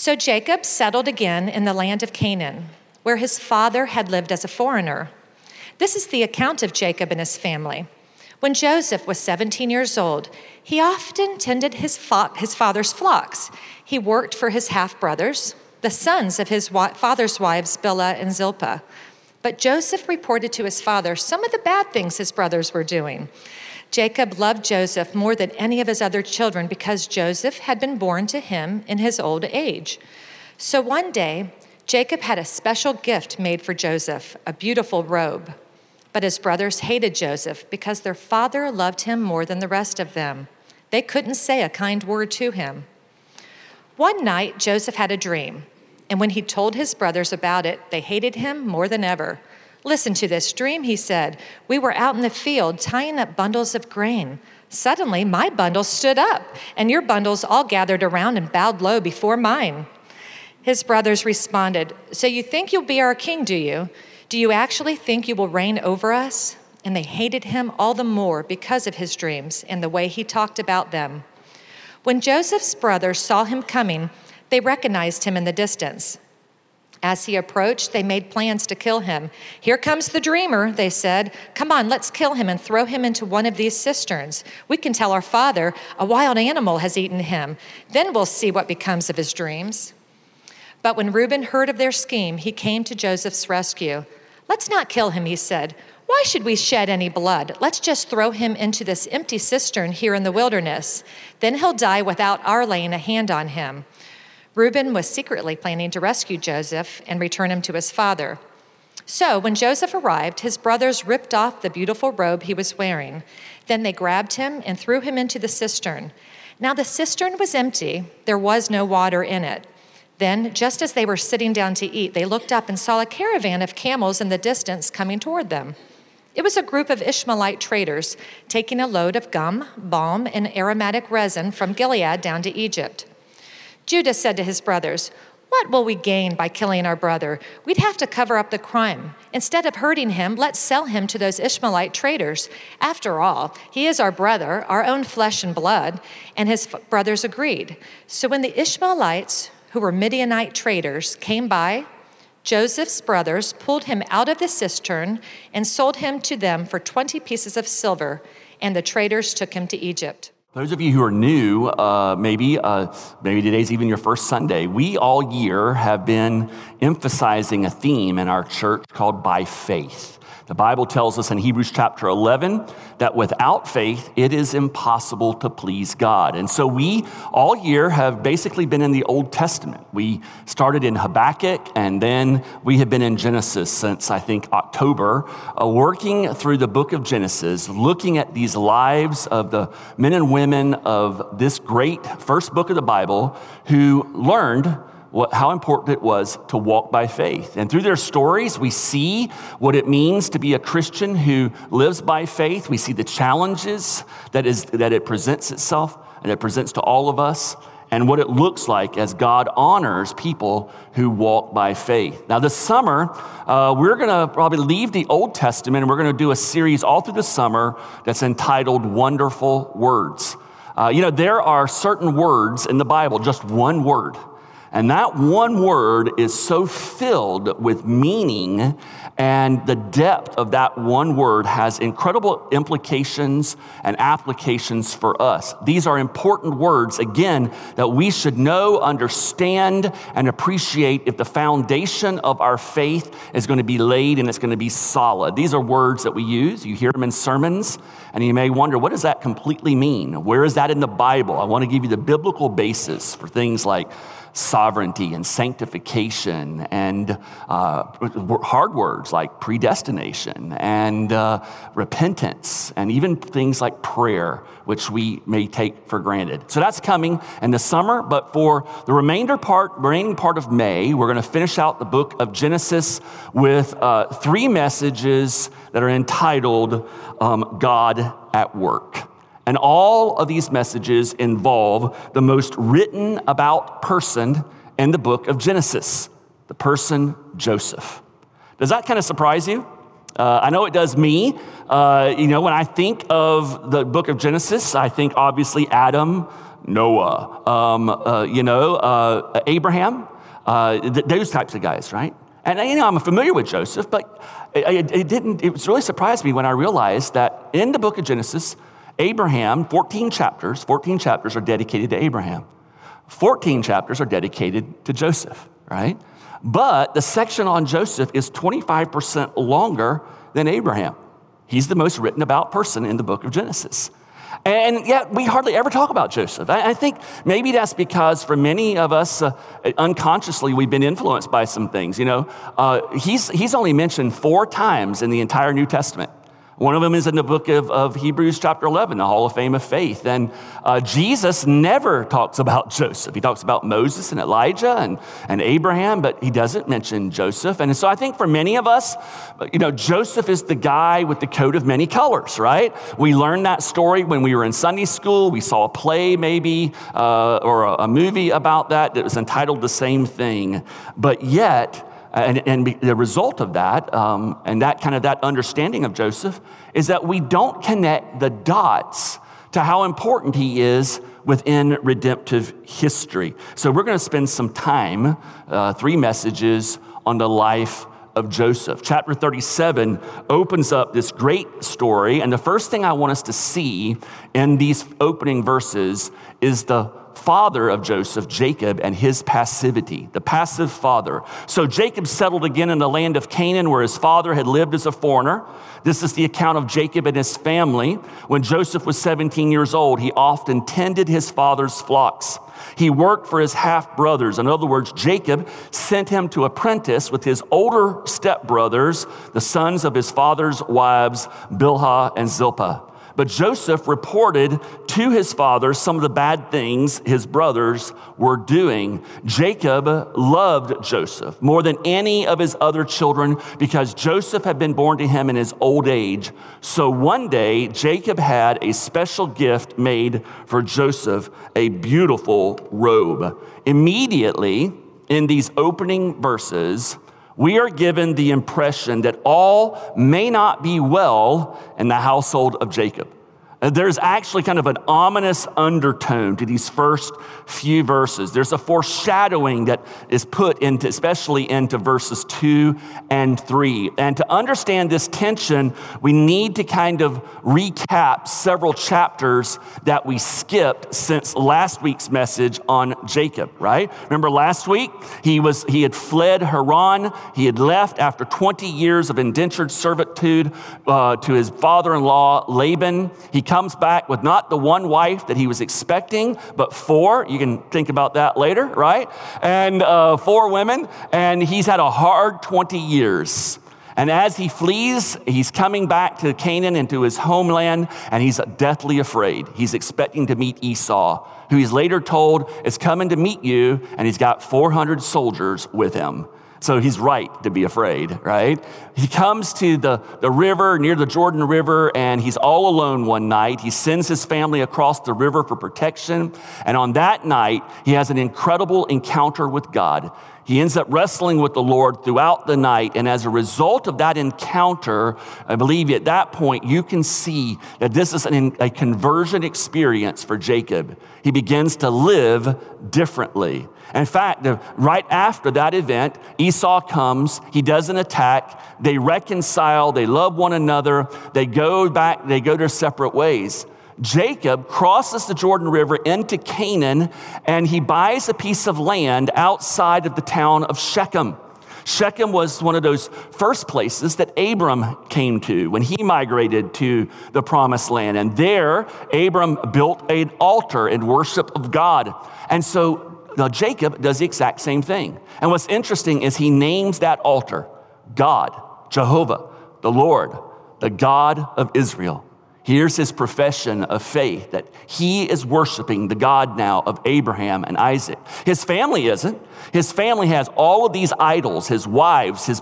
So Jacob settled again in the land of Canaan, where his father had lived as a foreigner. This is the account of Jacob and his family. When Joseph was 17 years old, he often tended his, fo- his father's flocks. He worked for his half brothers, the sons of his wa- father's wives, Bilhah and Zilpah. But Joseph reported to his father some of the bad things his brothers were doing. Jacob loved Joseph more than any of his other children because Joseph had been born to him in his old age. So one day, Jacob had a special gift made for Joseph a beautiful robe. But his brothers hated Joseph because their father loved him more than the rest of them. They couldn't say a kind word to him. One night, Joseph had a dream, and when he told his brothers about it, they hated him more than ever. Listen to this dream, he said. We were out in the field tying up bundles of grain. Suddenly, my bundle stood up, and your bundles all gathered around and bowed low before mine. His brothers responded, So you think you'll be our king, do you? Do you actually think you will reign over us? And they hated him all the more because of his dreams and the way he talked about them. When Joseph's brothers saw him coming, they recognized him in the distance. As he approached, they made plans to kill him. Here comes the dreamer, they said. Come on, let's kill him and throw him into one of these cisterns. We can tell our father a wild animal has eaten him. Then we'll see what becomes of his dreams. But when Reuben heard of their scheme, he came to Joseph's rescue. Let's not kill him, he said. Why should we shed any blood? Let's just throw him into this empty cistern here in the wilderness. Then he'll die without our laying a hand on him. Reuben was secretly planning to rescue Joseph and return him to his father. So, when Joseph arrived, his brothers ripped off the beautiful robe he was wearing. Then they grabbed him and threw him into the cistern. Now, the cistern was empty, there was no water in it. Then, just as they were sitting down to eat, they looked up and saw a caravan of camels in the distance coming toward them. It was a group of Ishmaelite traders taking a load of gum, balm, and aromatic resin from Gilead down to Egypt. Judah said to his brothers, What will we gain by killing our brother? We'd have to cover up the crime. Instead of hurting him, let's sell him to those Ishmaelite traders. After all, he is our brother, our own flesh and blood. And his brothers agreed. So when the Ishmaelites, who were Midianite traders, came by, Joseph's brothers pulled him out of the cistern and sold him to them for 20 pieces of silver, and the traders took him to Egypt. Those of you who are new, uh, maybe uh, maybe today's even your first Sunday. We all year have been emphasizing a theme in our church called by faith. The Bible tells us in Hebrews chapter 11 that without faith, it is impossible to please God. And so we all year have basically been in the Old Testament. We started in Habakkuk and then we have been in Genesis since I think October, uh, working through the book of Genesis, looking at these lives of the men and women of this great first book of the Bible who learned what, how important it was to walk by faith. And through their stories, we see what it means to be a Christian who lives by faith. We see the challenges that, is, that it presents itself and it presents to all of us, and what it looks like as God honors people who walk by faith. Now, this summer, uh, we're going to probably leave the Old Testament and we're going to do a series all through the summer that's entitled Wonderful Words. Uh, you know, there are certain words in the Bible, just one word and that one word is so filled with meaning, and the depth of that one word has incredible implications and applications for us. These are important words, again, that we should know, understand, and appreciate if the foundation of our faith is going to be laid and it's going to be solid. These are words that we use. You hear them in sermons, and you may wonder, what does that completely mean? Where is that in the Bible? I want to give you the biblical basis for things like sovereignty and sanctification and uh, hard words like predestination and uh, repentance and even things like prayer, which we may take for granted. So that's coming in the summer, but for the remainder part, remaining part of May, we're going to finish out the book of Genesis with uh, three messages that are entitled um, God at Work. And all of these messages involve the most written about person in the book of Genesis, the person Joseph. Does that kind of surprise you? Uh, I know it does me. Uh, you know, when I think of the book of Genesis, I think obviously Adam, Noah, um, uh, you know, uh, Abraham, uh, th- those types of guys, right? And you know, I'm familiar with Joseph, but it, it, didn't, it really surprised me when I realized that in the book of Genesis, Abraham, 14 chapters, 14 chapters are dedicated to Abraham. 14 chapters are dedicated to Joseph, right? But the section on Joseph is 25% longer than Abraham. He's the most written about person in the book of Genesis. And yet, we hardly ever talk about Joseph. I, think maybe that's because for many of us, uh, unconsciously, we've been influenced by some things. You know, uh, he's, he's only mentioned four times in the entire New Testament. One of them is in the book of, of Hebrews, chapter 11, the Hall of Fame of Faith. And uh, Jesus never talks about Joseph. He talks about Moses and Elijah and, and Abraham, but he doesn't mention Joseph. And so I think for many of us, you know, Joseph is the guy with the coat of many colors, right? We learned that story when we were in Sunday school. We saw a play, maybe, uh, or a, a movie about that that was entitled the same thing. But yet, and, and, the result of that, um, and that kind of that understanding of Joseph, is that we don't connect the dots to how important he is within redemptive history. So we're going to spend some time, uh, three messages on the life of Joseph. Chapter 37 opens up this great story, and the first thing I want us to see in these opening verses is the father of Joseph, Jacob, and his passivity, the passive father. So Jacob settled again in the land of Canaan where his father had lived as a foreigner. This is the account of Jacob and his family. When Joseph was 17 years old, he often tended his father's flocks. He worked for his half brothers. In other words, Jacob sent him to apprentice with his older stepbrothers, the sons of his father's wives, Bilhah and Zilpah. But Joseph reported to his father some of the bad things his brothers were doing. Jacob loved Joseph more than any of his other children because Joseph had been born to him in his old age. So one day, Jacob had a special gift made for Joseph, a beautiful robe. Immediately, in these opening verses, we are given the impression that all may not be well in the household of Jacob. There's actually kind of an ominous undertone to these first few verses. There's a foreshadowing that is put into, especially into verses two and three. And to understand this tension, we need to kind of recap several chapters that we skipped since last week's message on Jacob, right? Remember last week, he was, he had fled Haran. He had left after 20 years of indentured servitude uh, to his father-in-law, Laban. He comes back with not the one wife that he was expecting, but four. You can think about that later, right? And uh, four women. And he's had a hard 20 years. And as he flees, he's coming back to Canaan and to his homeland, and he's deathly afraid. He's expecting to meet Esau, who he's later told is coming to meet you, and he's got 400 soldiers with him. So he's right to be afraid, right? He comes to the, the river near the Jordan River and he's all alone one night. He sends his family across the river for protection. And on that night, he has an incredible encounter with God. He ends up wrestling with the Lord throughout the night. And as a result of that encounter, I believe at that point, you can see that this is an, a conversion experience for Jacob. He begins to live differently. In fact, right after that event, Esau comes, he doesn't attack, they reconcile, they love one another, they go back, they go their separate ways. Jacob crosses the Jordan River into Canaan and he buys a piece of land outside of the town of Shechem. Shechem was one of those first places that Abram came to when he migrated to the promised land. And there, Abram built an altar in worship of God. And so now, Jacob does the exact same thing. And what's interesting is he names that altar God, Jehovah, the Lord, the God of Israel. Here's his profession of faith that he is worshiping the God now of Abraham and Isaac. His family isn't. His family has all of these idols, his wives, his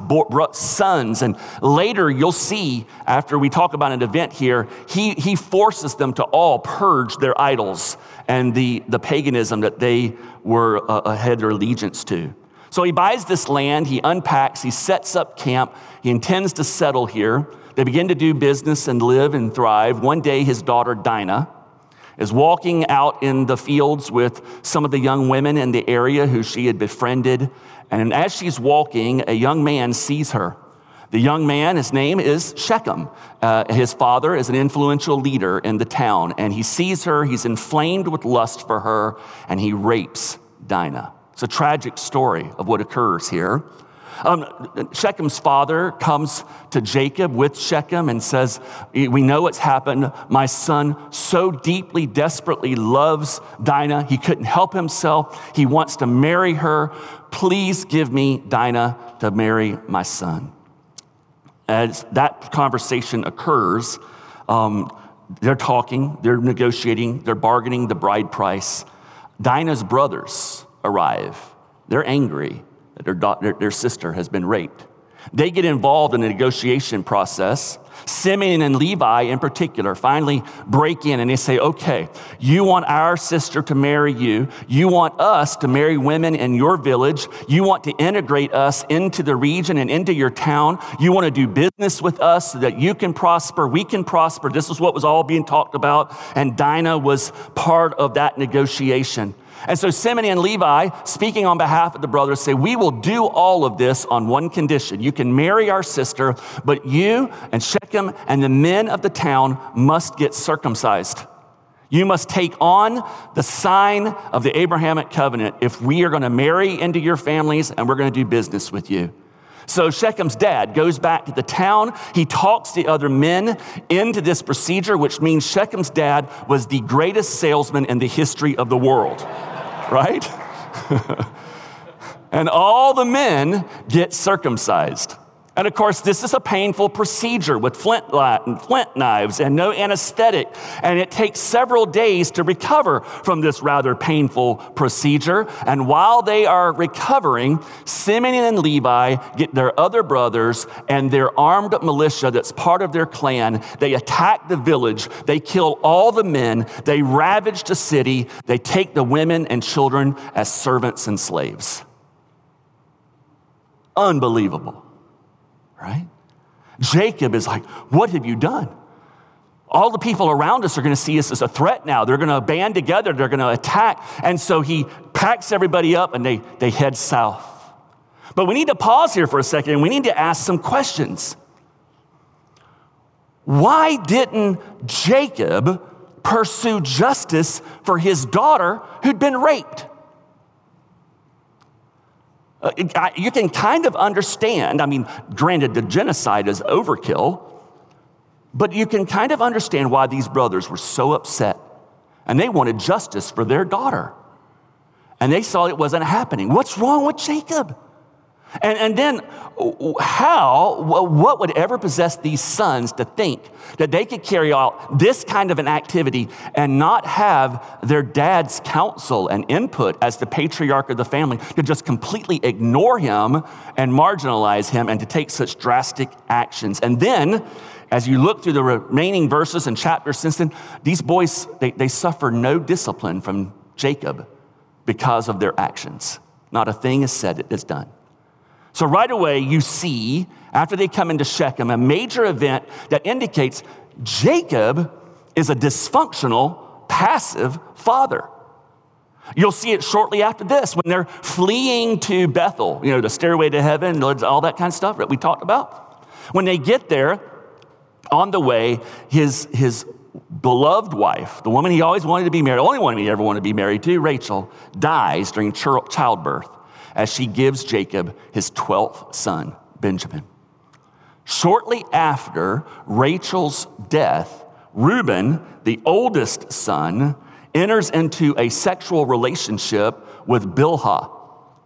sons, and later you'll see, after we talk about an event here, he, he forces them to all purge their idols and the, the paganism that they were uh, had their allegiance to. So he buys this land, he unpacks, he sets up camp, he intends to settle here. They begin to do business and live and thrive. One day, his daughter Dinah is walking out in the fields with some of the young women in the area who she had befriended. And as she's walking, a young man sees her. The young man, his name is Shechem. Uh, his father is an influential leader in the town, and he sees her, he's inflamed with lust for her, and he rapes Dinah. It's a tragic story of what occurs here. Um, Shechem's father comes to Jacob with Shechem and says, We know what's happened. My son so deeply, desperately loves Dinah. He couldn't help himself. He wants to marry her. Please give me Dinah to marry my son. As that conversation occurs, um, they're talking, they're negotiating, they're bargaining the bride price. Dinah's brothers arrive. They're angry their, daughter, their sister has been raped. They get involved in the negotiation process. Simeon and Levi, in particular, finally break in and they say, okay, you want our sister to marry you. You want us to marry women in your village. You want to integrate us into the region and into your town. You want to do business with us so that you can prosper, we can prosper. This is what was all being talked about. And Dinah was part of that negotiation. And so Simeon and Levi, speaking on behalf of the brothers, say, We will do all of this on one condition. You can marry our sister, but you and Shechem and the men of the town must get circumcised. You must take on the sign of the Abrahamic covenant if we are going to marry into your families and we're going to do business with you. So Shechem's dad goes back to the town. He talks the other men into this procedure, which means Shechem's dad was the greatest salesman in the history of the world, right? and all the men get circumcised. And of course, this is a painful procedure with flint, flint knives and no anesthetic. And it takes several days to recover from this rather painful procedure. And while they are recovering, Simeon and Levi get their other brothers and their armed militia that's part of their clan. They attack the village. They kill all the men. They ravage the city. They take the women and children as servants and slaves. Unbelievable right? Jacob is like, What have you done? All the people around us are going to see us as a threat now. They're going to band together, they're going to attack. And so he packs everybody up and they, they head south. But we need to pause here for a second and we need to ask some questions. Why didn't Jacob pursue justice for his daughter who'd been raped? Uh, you can kind of understand, I mean, granted, the genocide is overkill, but you can kind of understand why these brothers were so upset and they wanted justice for their daughter. And they saw it wasn't happening. What's wrong with Jacob? And, and then, how, what would ever possess these sons to think that they could carry out this kind of an activity and not have their dad's counsel and input as the patriarch of the family to just completely ignore him and marginalize him and to take such drastic actions? And then, as you look through the remaining verses and chapters since then, these boys, they, they suffer no discipline from Jacob because of their actions. Not a thing is said, it is done. So, right away, you see, after they come into Shechem, a major event that indicates Jacob is a dysfunctional, passive father. You'll see it shortly after this when they're fleeing to Bethel, you know, the stairway to heaven, all that kind of stuff that we talked about. When they get there, on the way, his, his beloved wife, the woman he always wanted to be married, the only one he ever wanted to be married to, Rachel, dies during childbirth as she gives Jacob his 12th son, Benjamin. Shortly after Rachel's death, Reuben, the oldest son, enters into a sexual relationship with Bilhah.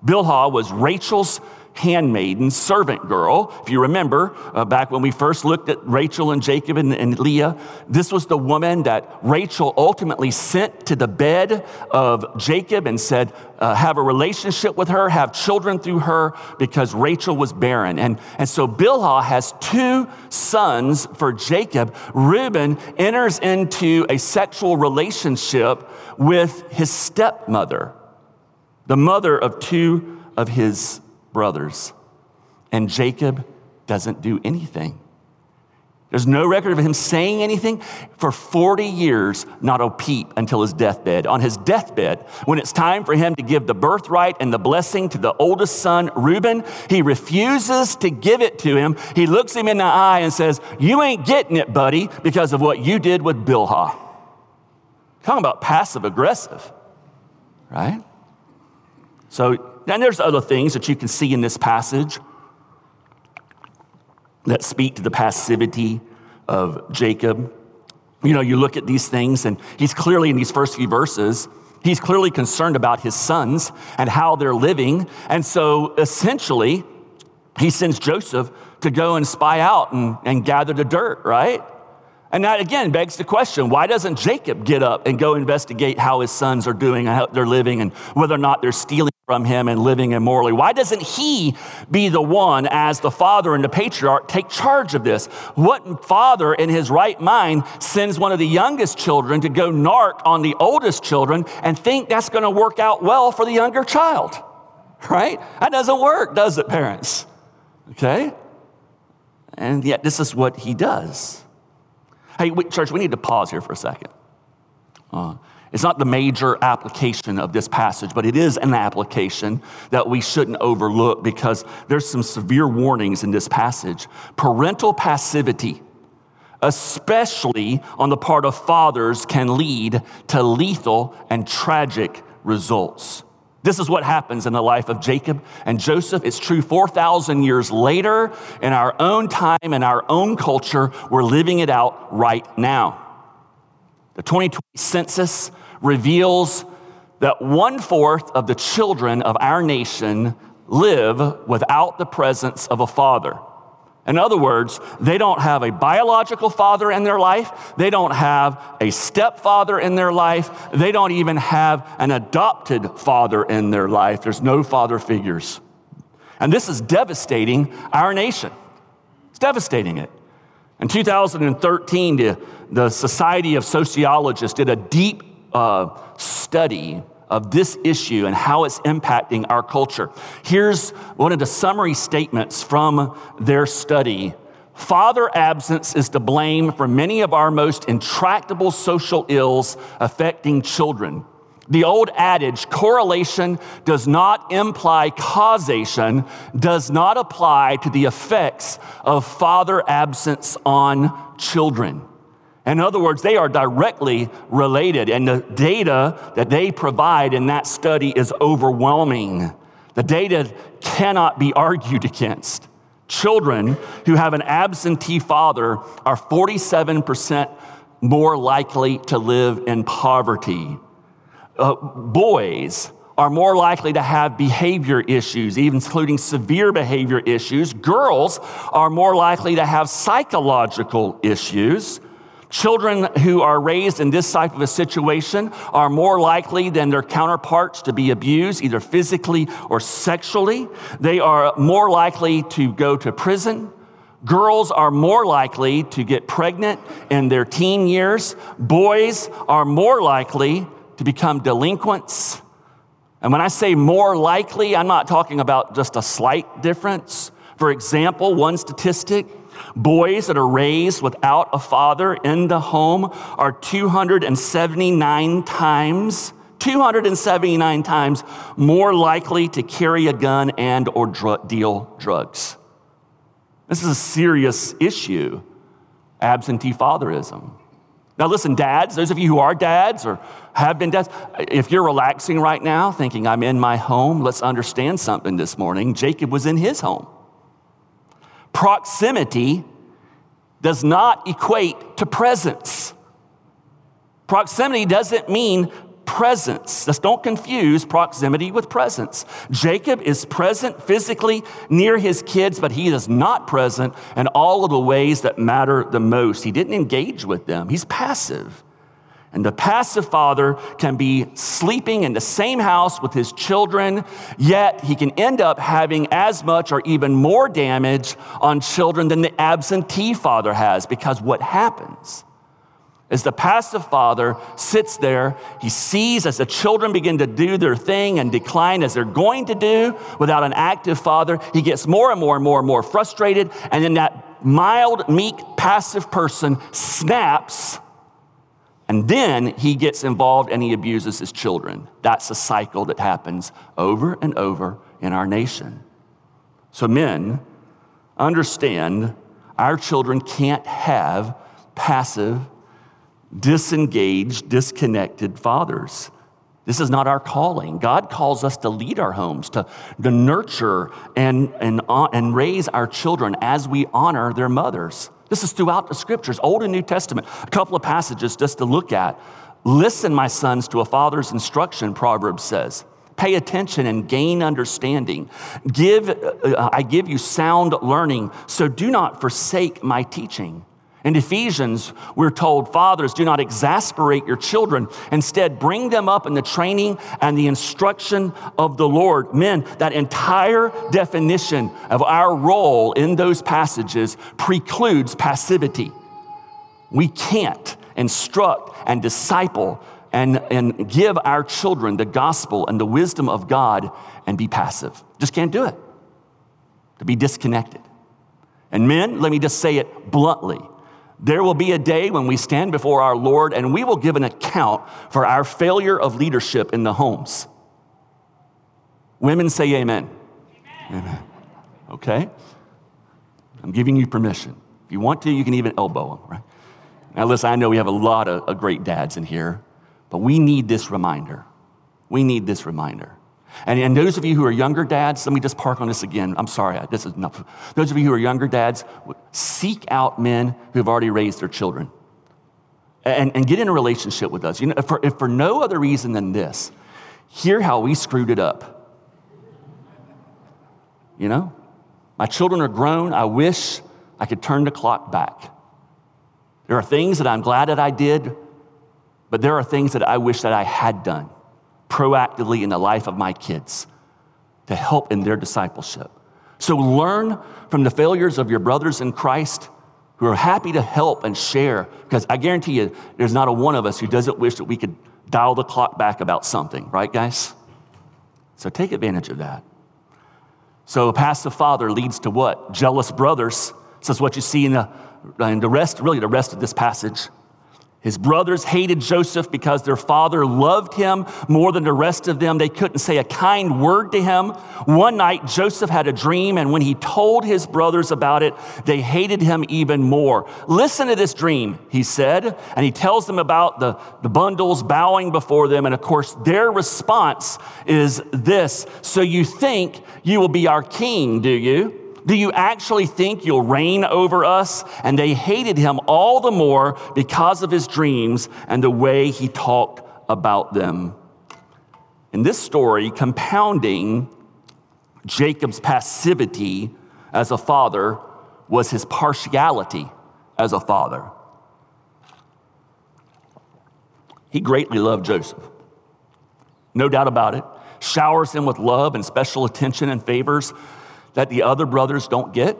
Bilhah was Rachel's handmaiden, servant girl. If you remember, uh, back when we first looked at Rachel and Jacob and, and, Leah, this was the woman that Rachel ultimately sent to the bed of Jacob and said, uh, have a relationship with her, have children through her, because Rachel was barren. And, and so Bilhah has two sons for Jacob. Reuben enters into a sexual relationship with his stepmother, the mother of two of his brothers. And Jacob doesn't do anything. There's no record of him saying anything for 40 years, not a peep until his deathbed. On his deathbed, when it's time for him to give the birthright and the blessing to the oldest son, Reuben, he refuses to give it to him. He looks him in the eye and says, You ain't getting it, buddy, because of what you did with Bilhah. Talking about passive aggressive, right? So, and there's other things that you can see in this passage that speak to the passivity of Jacob. You know, you look at these things, and he's clearly in these first few verses, he's clearly concerned about his sons and how they're living. And so essentially, he sends Joseph to go and spy out and, and gather the dirt, right? And that again begs the question why doesn't Jacob get up and go investigate how his sons are doing and how they're living and whether or not they're stealing from him and living immorally? Why doesn't he be the one, as the father and the patriarch, take charge of this? What father in his right mind sends one of the youngest children to go narc on the oldest children and think that's going to work out well for the younger child? Right? That doesn't work, does it, parents? Okay? And yet, this is what he does. Hey, church, we need to pause here for a second. Uh, it's not the major application of this passage, but it is an application that we shouldn't overlook because there's some severe warnings in this passage. Parental passivity, especially on the part of fathers, can lead to lethal and tragic results. This is what happens in the life of Jacob and Joseph. It's true 4,000 years later in our own time, in our own culture. We're living it out right now. The 2020 census reveals that one fourth of the children of our nation live without the presence of a father. In other words, they don't have a biological father in their life. They don't have a stepfather in their life. They don't even have an adopted father in their life. There's no father figures. And this is devastating our nation. It's devastating it. In 2013, the, the Society of Sociologists did a deep uh, study of this issue and how it's impacting our culture. Here's one of the summary statements from their study. Father absence is to blame for many of our most intractable social ills affecting children. The old adage, correlation does not imply causation, does not apply to the effects of father absence on children. In other words, they are directly related, and the data that they provide in that study is overwhelming. The data cannot be argued against. Children who have an absentee father are 47% more likely to live in poverty. Uh, boys are more likely to have behavior issues, even including severe behavior issues. Girls are more likely to have psychological issues. Children who are raised in this type of a situation are more likely than their counterparts to be abused, either physically or sexually. They are more likely to go to prison. Girls are more likely to get pregnant in their teen years. Boys are more likely to become delinquents. And when I say more likely, I'm not talking about just a slight difference. For example, one statistic Boys that are raised without a father in the home are 279 times 279 times more likely to carry a gun and or dr- deal drugs. This is a serious issue, absentee fatherism. Now, listen, dads, those of you who are dads or have been dads, if you're relaxing right now thinking, I'm in my home, let's understand something this morning. Jacob was in his home. Proximity does not equate to presence. Proximity doesn't mean presence. Just don't confuse proximity with presence. Jacob is present physically near his kids, but he is not present in all of the ways that matter the most. He didn't engage with them, he's passive. And the passive father can be sleeping in the same house with his children, yet he can end up having as much or even more damage on children than the absentee father has. Because what happens is the passive father sits there, he sees as the children begin to do their thing and decline as they're going to do without an active father, he gets more and more and more and more frustrated, and then that mild, meek, passive person snaps and then he gets involved and he abuses his children. That's a cycle that happens over and over in our nation. So, men, understand our children can't have passive, disengaged, disconnected fathers. This is not our calling. God calls us to lead our homes, to, to nurture and, and, and raise our children as we honor their mothers. This is throughout the scriptures, Old and New Testament. A couple of passages just to look at. Listen, my sons, to a father's instruction, Proverbs says. Pay attention and gain understanding. Give, uh, I give you sound learning, so do not forsake my teaching. In Ephesians, we're told, Fathers, do not exasperate your children. Instead, bring them up in the training and the instruction of the Lord. Men, that entire definition of our role in those passages precludes passivity. We can't instruct and disciple and, and give our children the gospel and the wisdom of God and be passive. Just can't do it. To be disconnected. And men, let me just say it bluntly there will be a day when we stand before our Lord and we will give an account for our failure of leadership in the homes. Women say amen. Amen. amen. Okay? I'm giving you permission. If you want to, you can even elbow them, right? Now, listen, I know we have a lot of, of great dads in here, but we need this reminder. We need this reminder. And, and those of you who are younger dads, let me just park on this again. I'm sorry, this is enough. Those of you who are younger dads, seek out men who have already raised their children and, and get in a relationship with us. You know, if for, if for no other reason than this, hear how we screwed it up. You know, my children are grown. I wish I could turn the clock back. There are things that I'm glad that I did, but there are things that I wish that I had done proactively in the life of my kids to help in their discipleship. So learn from the failures of your brothers in Christ who are happy to help and share, because I guarantee you, there's not a one of us who doesn't wish that we could dial the clock back about something, right, guys? So take advantage of that. So a passive father leads to what? Jealous brothers. Is what you see in the, in the rest, really the rest of this passage. His brothers hated Joseph because their father loved him more than the rest of them. They couldn't say a kind word to him. One night, Joseph had a dream, and when he told his brothers about it, they hated him even more. Listen to this dream, he said, and he tells them about the, the bundles bowing before them. And of course, their response is this So you think you will be our king, do you? Do you actually think you'll reign over us? And they hated him all the more because of his dreams and the way he talked about them. In this story, compounding Jacob's passivity as a father was his partiality as a father. He greatly loved Joseph. No doubt about it. Showers him with love and special attention and favors that the other brothers don't get?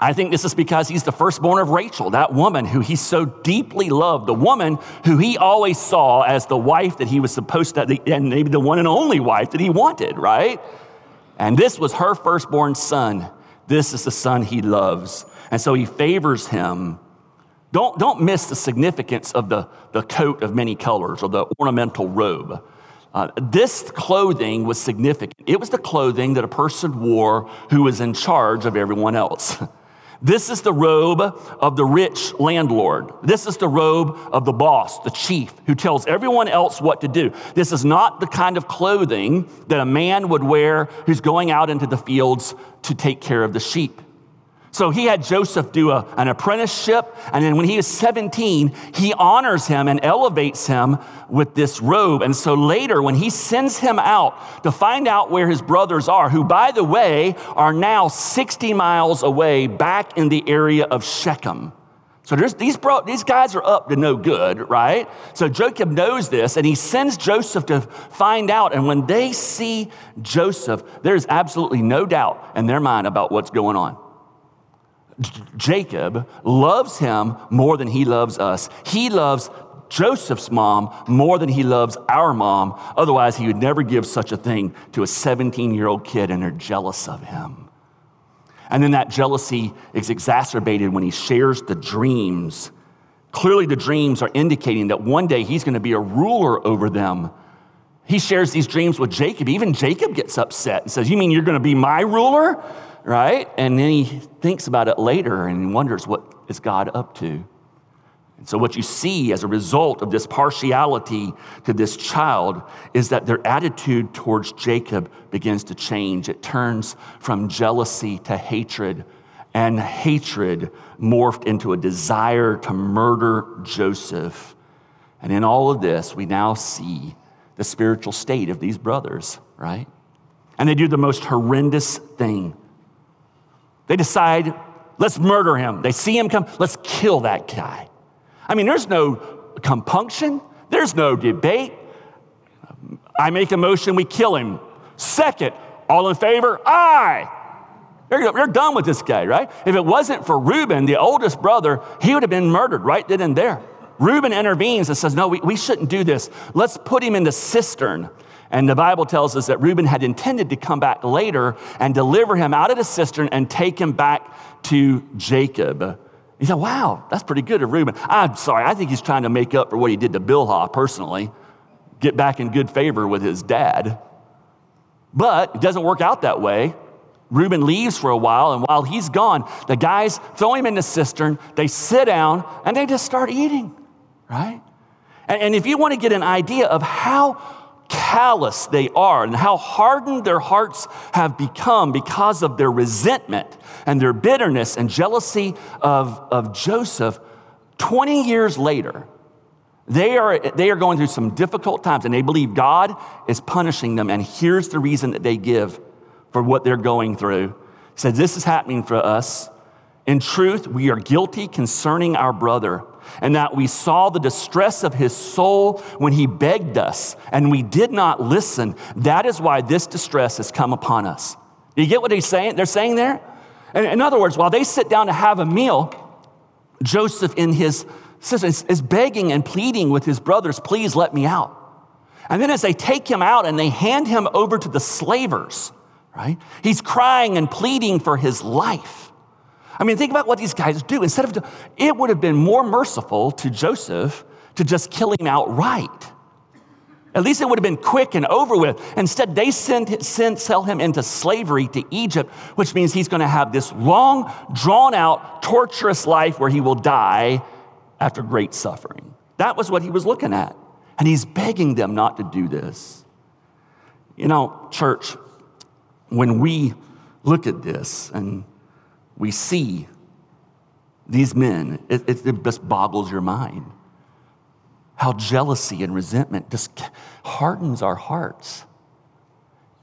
I think this is because he's the firstborn of Rachel, that woman who he so deeply loved, the woman who he always saw as the wife that he was supposed to, and maybe the one and only wife that he wanted, right? And this was her firstborn son. This is the son he loves. And so he favors him. Don't, don't miss the significance of the, the coat of many colors or the ornamental robe. Uh, this clothing was significant. It was the clothing that a person wore who was in charge of everyone else. This is the robe of the rich landlord. This is the robe of the boss, the chief, who tells everyone else what to do. This is not the kind of clothing that a man would wear who's going out into the fields to take care of the sheep. So he had Joseph do a, an apprenticeship, and then when he was 17, he honors him and elevates him with this robe. And so later, when he sends him out to find out where his brothers are, who, by the way, are now 60 miles away back in the area of Shechem. So these, bro, these guys are up to no good, right? So Jacob knows this, and he sends Joseph to find out. And when they see Joseph, there's absolutely no doubt in their mind about what's going on. Jacob loves him more than he loves us. He loves Joseph's mom more than he loves our mom. Otherwise, he would never give such a thing to a 17 year old kid, and they're jealous of him. And then that jealousy is exacerbated when he shares the dreams. Clearly, the dreams are indicating that one day he's going to be a ruler over them. He shares these dreams with Jacob. Even Jacob gets upset and says, You mean you're going to be my ruler? Right? And then he thinks about it later and wonders what is God up to. And so, what you see as a result of this partiality to this child is that their attitude towards Jacob begins to change. It turns from jealousy to hatred, and hatred morphed into a desire to murder Joseph. And in all of this, we now see the spiritual state of these brothers, right? And they do the most horrendous thing. They decide, let's murder him. They see him come, let's kill that guy. I mean, there's no compunction, there's no debate. I make a motion, we kill him. Second, all in favor? Aye. They're, they're done with this guy, right? If it wasn't for Reuben, the oldest brother, he would have been murdered right then and there. Reuben intervenes and says, No, we, we shouldn't do this. Let's put him in the cistern. And the Bible tells us that Reuben had intended to come back later and deliver him out of the cistern and take him back to Jacob. He said, Wow, that's pretty good of Reuben. I'm sorry, I think he's trying to make up for what he did to Bilhah personally, get back in good favor with his dad. But it doesn't work out that way. Reuben leaves for a while, and while he's gone, the guys throw him in the cistern, they sit down, and they just start eating, right? And, and if you want to get an idea of how callous they are and how hardened their hearts have become because of their resentment and their bitterness and jealousy of, of Joseph, 20 years later, they are, they are going through some difficult times and they believe God is punishing them. And here's the reason that they give for what they're going through. He said, This is happening for us. In truth, we are guilty concerning our brother, and that we saw the distress of his soul when he begged us, and we did not listen. That is why this distress has come upon us. Do you get what he's saying? They're saying there? In other words, while they sit down to have a meal, Joseph in his cistern is begging and pleading with his brothers, please let me out. And then as they take him out and they hand him over to the slavers, right? He's crying and pleading for his life. I mean, think about what these guys do. Instead of, it would have been more merciful to Joseph to just kill him outright. At least it would have been quick and over with. Instead, they send, send, sell him into slavery to Egypt, which means he's going to have this long, drawn out, torturous life where he will die after great suffering. That was what he was looking at. And he's begging them not to do this. You know, church, when we look at this and we see these men, it, it, it just boggles your mind how jealousy and resentment just hardens our hearts.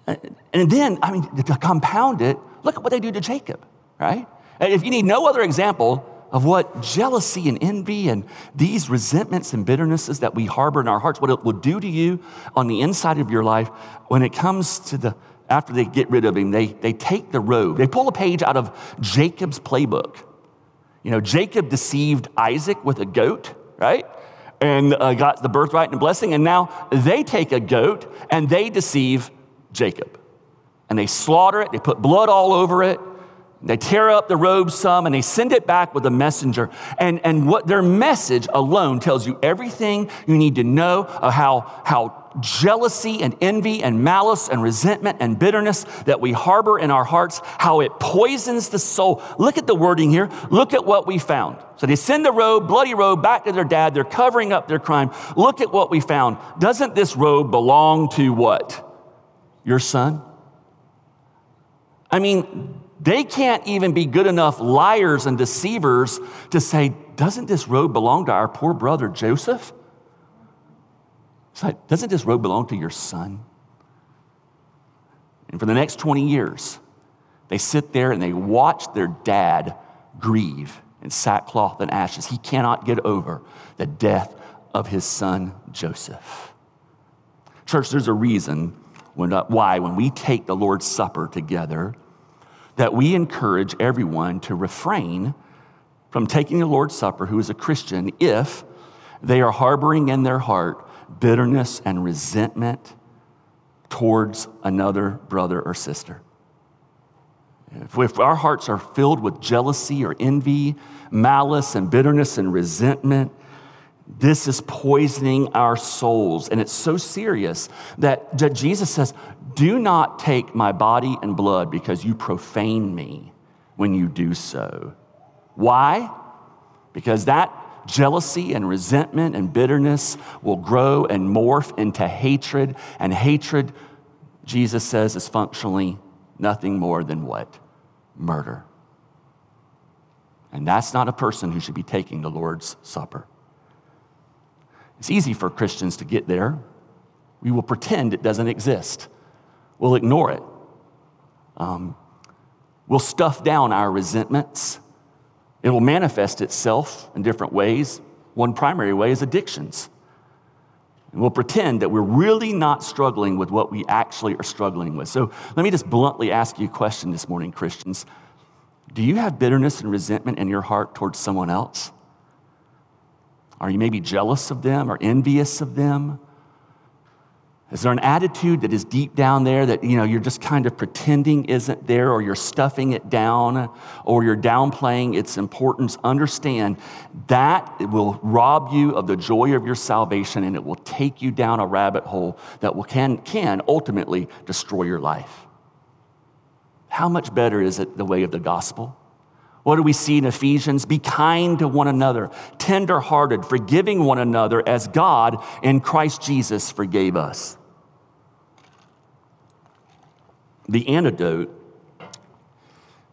And then, I mean, to compound it, look at what they do to Jacob, right? If you need no other example of what jealousy and envy and these resentments and bitternesses that we harbor in our hearts, what it will do to you on the inside of your life when it comes to the, after they get rid of him, they, they take the robe, they pull a page out of Jacob's playbook. You know, Jacob deceived Isaac with a goat, right? and uh, got the birthright and blessing. And now they take a goat and they deceive Jacob. And they slaughter it, they put blood all over it, they tear up the robe some, and they send it back with a messenger. And, and what their message alone tells you everything you need to know of how, how jealousy and envy and malice and resentment and bitterness that we harbor in our hearts, how it poisons the soul. Look at the wording here. Look at what we found. So they send the robe, bloody robe, back to their dad. They're covering up their crime. Look at what we found. Doesn't this robe belong to what? Your son? I mean, they can't even be good enough liars and deceivers to say, doesn't this robe belong to our poor brother Joseph? It's like, doesn't this robe belong to your son? And for the next 20 years, they sit there and they watch their dad grieve in sackcloth and ashes. He cannot get over the death of his son Joseph. Church, there's a reason when, uh, why, when we take the Lord's Supper together, that we encourage everyone to refrain from taking the Lord's Supper who is a Christian if they are harboring in their heart bitterness and resentment towards another brother or sister. if our hearts are filled with jealousy or envy, malice and bitterness and resentment, this is poisoning our souls. And it's so serious that, that Jesus says, Do not take my body and blood because you profane me when you do so. Why? Because that jealousy and resentment and bitterness will grow and morph into hatred. And hatred, Jesus says, is functionally nothing more than what? Murder. And that's not a person who should be taking the Lord's Supper. It's easy for Christians to get there. We will pretend it doesn't exist, we'll ignore it. Um, we'll stuff down our resentments. It will manifest itself in different ways. One primary way is addictions. And we'll pretend that we're really not struggling with what we actually are struggling with. So let me just bluntly ask you a question this morning, Christians. Do you have bitterness and resentment in your heart towards someone else? Are you maybe jealous of them or envious of them? Is there an attitude that is deep down there that you know you're just kind of pretending isn't there or you're stuffing it down or you're downplaying its importance? Understand that it will rob you of the joy of your salvation and it will take you down a rabbit hole that will, can, can ultimately destroy your life. How much better is it the way of the gospel? What do we see in Ephesians? Be kind to one another, tenderhearted, forgiving one another as God in Christ Jesus forgave us. The antidote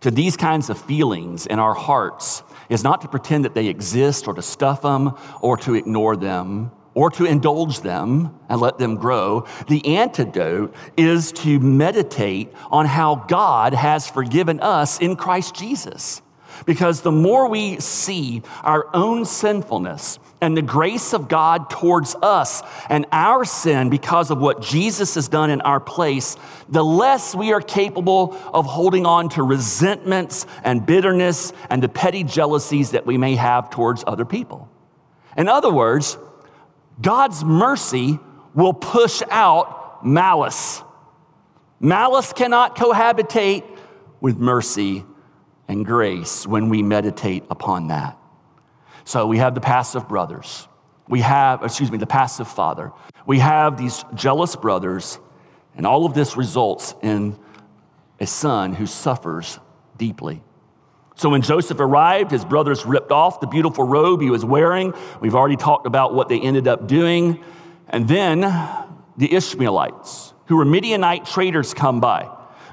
to these kinds of feelings in our hearts is not to pretend that they exist or to stuff them or to ignore them, or to indulge them and let them grow. The antidote is to meditate on how God has forgiven us in Christ Jesus. Because the more we see our own sinfulness and the grace of God towards us and our sin because of what Jesus has done in our place, the less we are capable of holding on to resentments and bitterness and the petty jealousies that we may have towards other people. In other words, God's mercy will push out malice. Malice cannot cohabitate with mercy and grace when we meditate upon that. So we have the passive brothers. We have, excuse me, the passive father. We have these jealous brothers, and all of this results in a son who suffers deeply. So when Joseph arrived, his brothers ripped off the beautiful robe he was wearing. We've already talked about what they ended up doing. And then the Ishmaelites, who were Midianite traders, come by.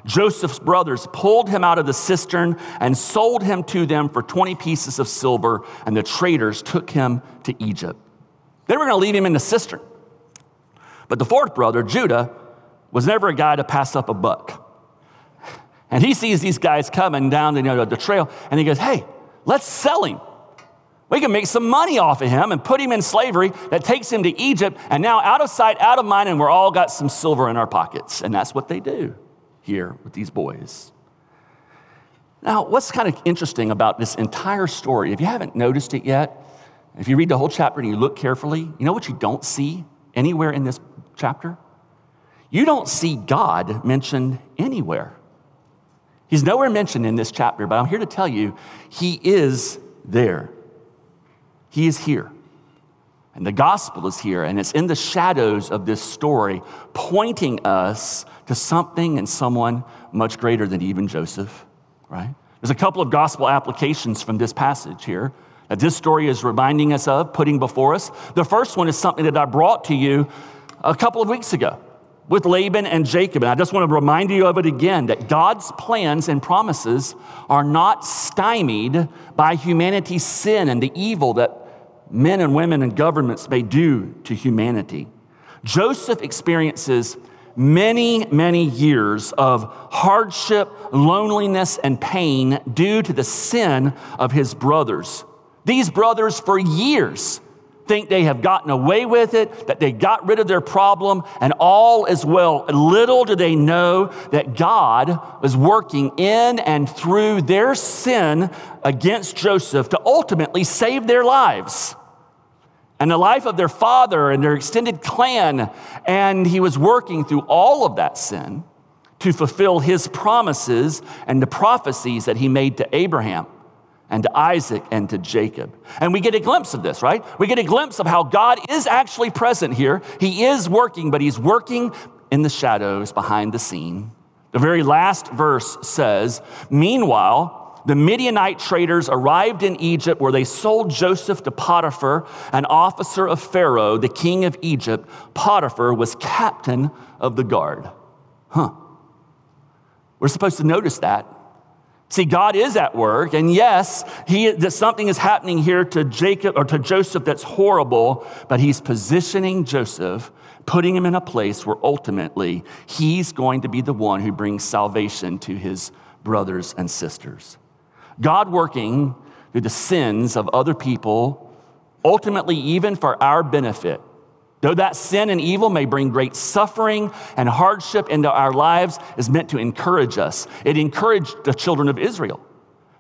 Joseph's brothers pulled him out of the cistern and sold him to them for 20 pieces of silver, and the traders took him to Egypt. They were going to leave him in the cistern. But the fourth brother, Judah, was never a guy to pass up a buck. And he sees these guys coming down the, you know, the trail, and he goes, Hey, let's sell him. We can make some money off of him and put him in slavery that takes him to Egypt, and now out of sight, out of mind, and we're all got some silver in our pockets. And that's what they do here with these boys. Now, what's kind of interesting about this entire story, if you haven't noticed it yet, if you read the whole chapter and you look carefully, you know what you don't see anywhere in this chapter? You don't see God mentioned anywhere. He's nowhere mentioned in this chapter, but I'm here to tell you, he is there. He is here. And the gospel is here, and it's in the shadows of this story, pointing us to something and someone much greater than even Joseph, right? There's a couple of gospel applications from this passage here that this story is reminding us of, putting before us. The first one is something that I brought to you a couple of weeks ago with Laban and Jacob. And I just want to remind you of it again that God's plans and promises are not stymied by humanity's sin and the evil that men and women and governments may do to humanity. Joseph experiences many, many years of hardship, loneliness, and pain due to the sin of his brothers. These brothers, for years, think they have gotten away with it, that they got rid of their problem, and all is well. Little do they know that God was working in and through their sin against Joseph to ultimately save their lives and the life of their father and their extended clan. And he was working through all of that sin to fulfill his promises and the prophecies that he made to Abraham and to Isaac and to Jacob. And we get a glimpse of this, right? We get a glimpse of how God is actually present here. He is working, but he's working in the shadows behind the scene. The very last verse says, Meanwhile, the Midianite traders arrived in Egypt where they sold Joseph to Potiphar, an officer of Pharaoh, the king of Egypt. Potiphar was captain of the guard. Huh. We're supposed to notice that. See, God is at work, and yes, he, something is happening here to Jacob or to Joseph that's horrible, but he's positioning Joseph, putting him in a place where ultimately he's going to be the one who brings salvation to his brothers and sisters. God working through the sins of other people, ultimately, even for our benefit. Though that sin and evil may bring great suffering and hardship into our lives, is meant to encourage us. It encouraged the children of Israel.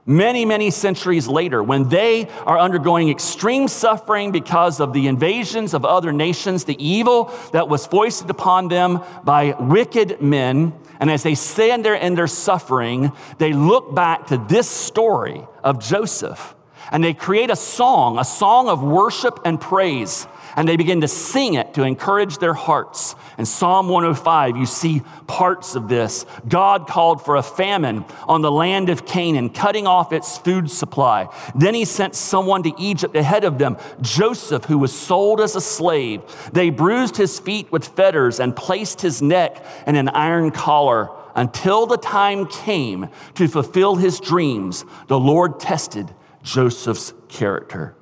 Many, many centuries later, when they are undergoing extreme suffering because of the invasions of other nations, the evil that was foisted upon them by wicked men, and as they stand there in their suffering, they look back to this story of Joseph and they create a song, a song of worship and praise and they begin to sing it to encourage their hearts. In Psalm 105, you see parts of this. God called for a famine on the land of Canaan, cutting off its food supply. Then he sent someone to Egypt ahead of them, Joseph, who was sold as a slave. They bruised his feet with fetters and placed his neck in an iron collar. Until the time came to fulfill his dreams, the Lord tested Joseph's character.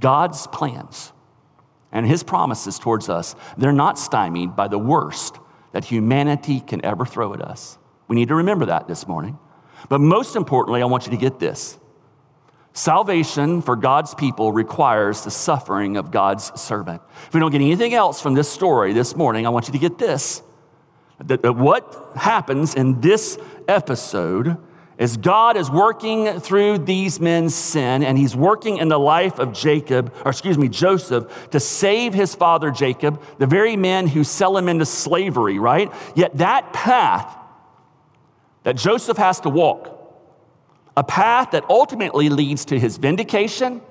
God's plans and his promises towards us, they're not stymied by the worst that humanity can ever throw at us. We need to remember that this morning. But most importantly, I want you to get this. Salvation for God's people requires the suffering of God's servant. If we don't get anything else from this story this morning, I want you to get this. That what happens in this episode as God is working through these men's sin, and he's working in the life of Jacob, or excuse me, Joseph, to save his father Jacob, the very men who sell him into slavery, right? Yet that path that Joseph has to walk, a path that ultimately leads to his vindication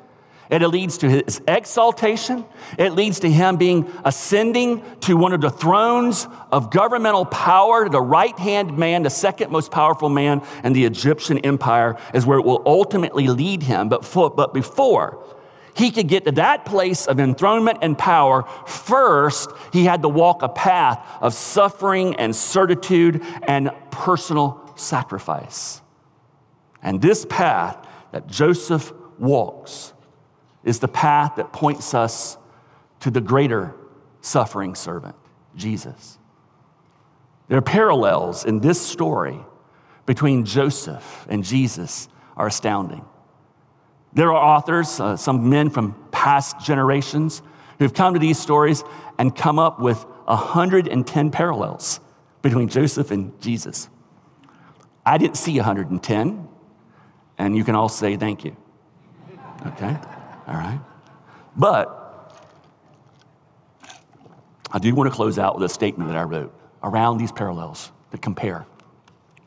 it leads to his exaltation. It leads to him being ascending to one of the thrones of governmental power. The right hand man, the second most powerful man in the Egyptian empire, is where it will ultimately lead him. But, for, but before he could get to that place of enthronement and power, first he had to walk a path of suffering and certitude and personal sacrifice. And this path that Joseph walks is the path that points us to the greater suffering servant, Jesus. There are parallels in this story between Joseph and Jesus are astounding. There are authors, uh, some men from past generations, who've come to these stories and come up with 110 parallels between Joseph and Jesus. I didn't see 110, and you can all say thank you. Okay? All right? But I do want to close out with a statement that I wrote around these parallels to compare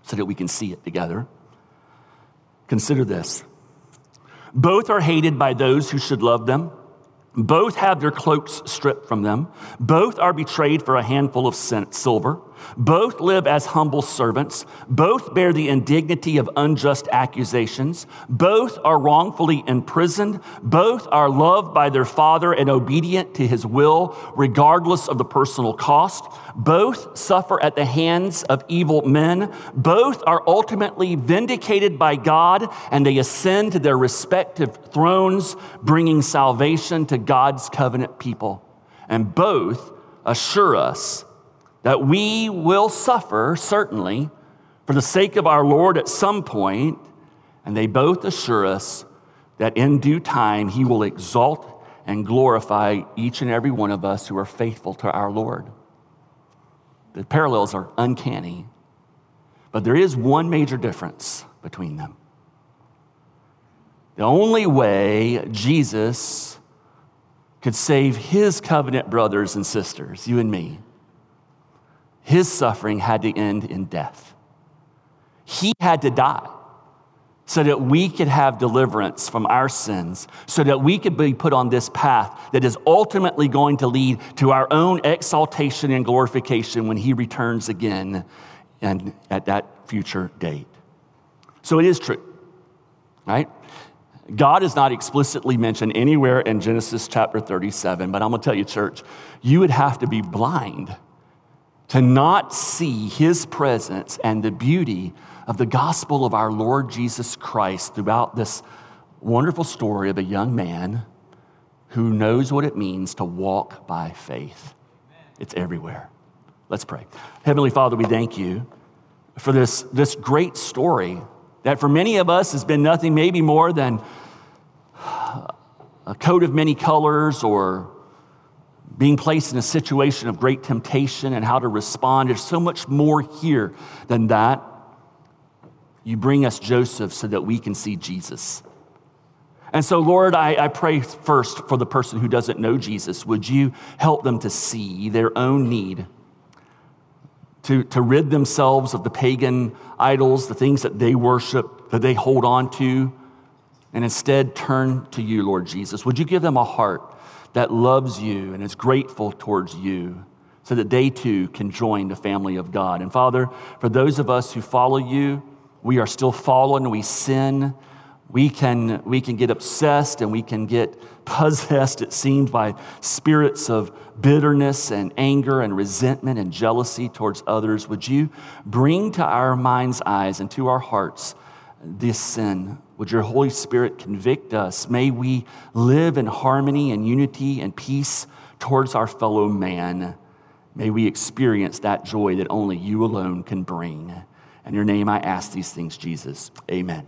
so that we can see it together. Consider this both are hated by those who should love them. Both have their cloaks stripped from them. Both are betrayed for a handful of silver. Both live as humble servants. Both bear the indignity of unjust accusations. Both are wrongfully imprisoned. Both are loved by their father and obedient to his will, regardless of the personal cost. Both suffer at the hands of evil men. Both are ultimately vindicated by God and they ascend to their respective thrones, bringing salvation to God's covenant people. And both assure us that we will suffer, certainly, for the sake of our Lord at some point, and they both assure us that in due time he will exalt and glorify each and every one of us who are faithful to our Lord. The parallels are uncanny, but there is one major difference between them. The only way Jesus could save his covenant brothers and sisters, you and me, his suffering had to end in death. He had to die so that we could have deliverance from our sins, so that we could be put on this path that is ultimately going to lead to our own exaltation and glorification when He returns again and at that future date. So it is true, right? God is not explicitly mentioned anywhere in Genesis chapter 37, but I'm gonna tell you, church, you would have to be blind to not see His presence and the beauty of the gospel of our Lord Jesus Christ throughout this wonderful story of a young man who knows what it means to walk by faith. It's everywhere. Let's pray. Heavenly Father, we thank you for this, this great story that for many of us has been nothing maybe more than a coat of many colors or being placed in a situation of great temptation and how to respond. There's so much more here than that. You bring us Joseph so that we can see Jesus. And so, Lord, I, I, pray first for the person who doesn't know Jesus. Would you help them to see their own need, to, to rid themselves of the pagan idols, the things that they worship, that they hold on to, and instead turn to you, Lord Jesus? Would you give them a heart that loves you and is grateful towards you? So that they too can join the family of God. And Father, for those of us who follow you, we are still fallen, we sin. We can, we can get obsessed and we can get possessed, it seems, by spirits of bitterness and anger and resentment and jealousy towards others. Would you bring to our mind's eyes and to our hearts this sin? Would your Holy Spirit convict us? May we live in harmony and unity and peace towards our fellow man. May we experience that joy that only you alone can bring. In your name, I ask these things, Jesus. Amen.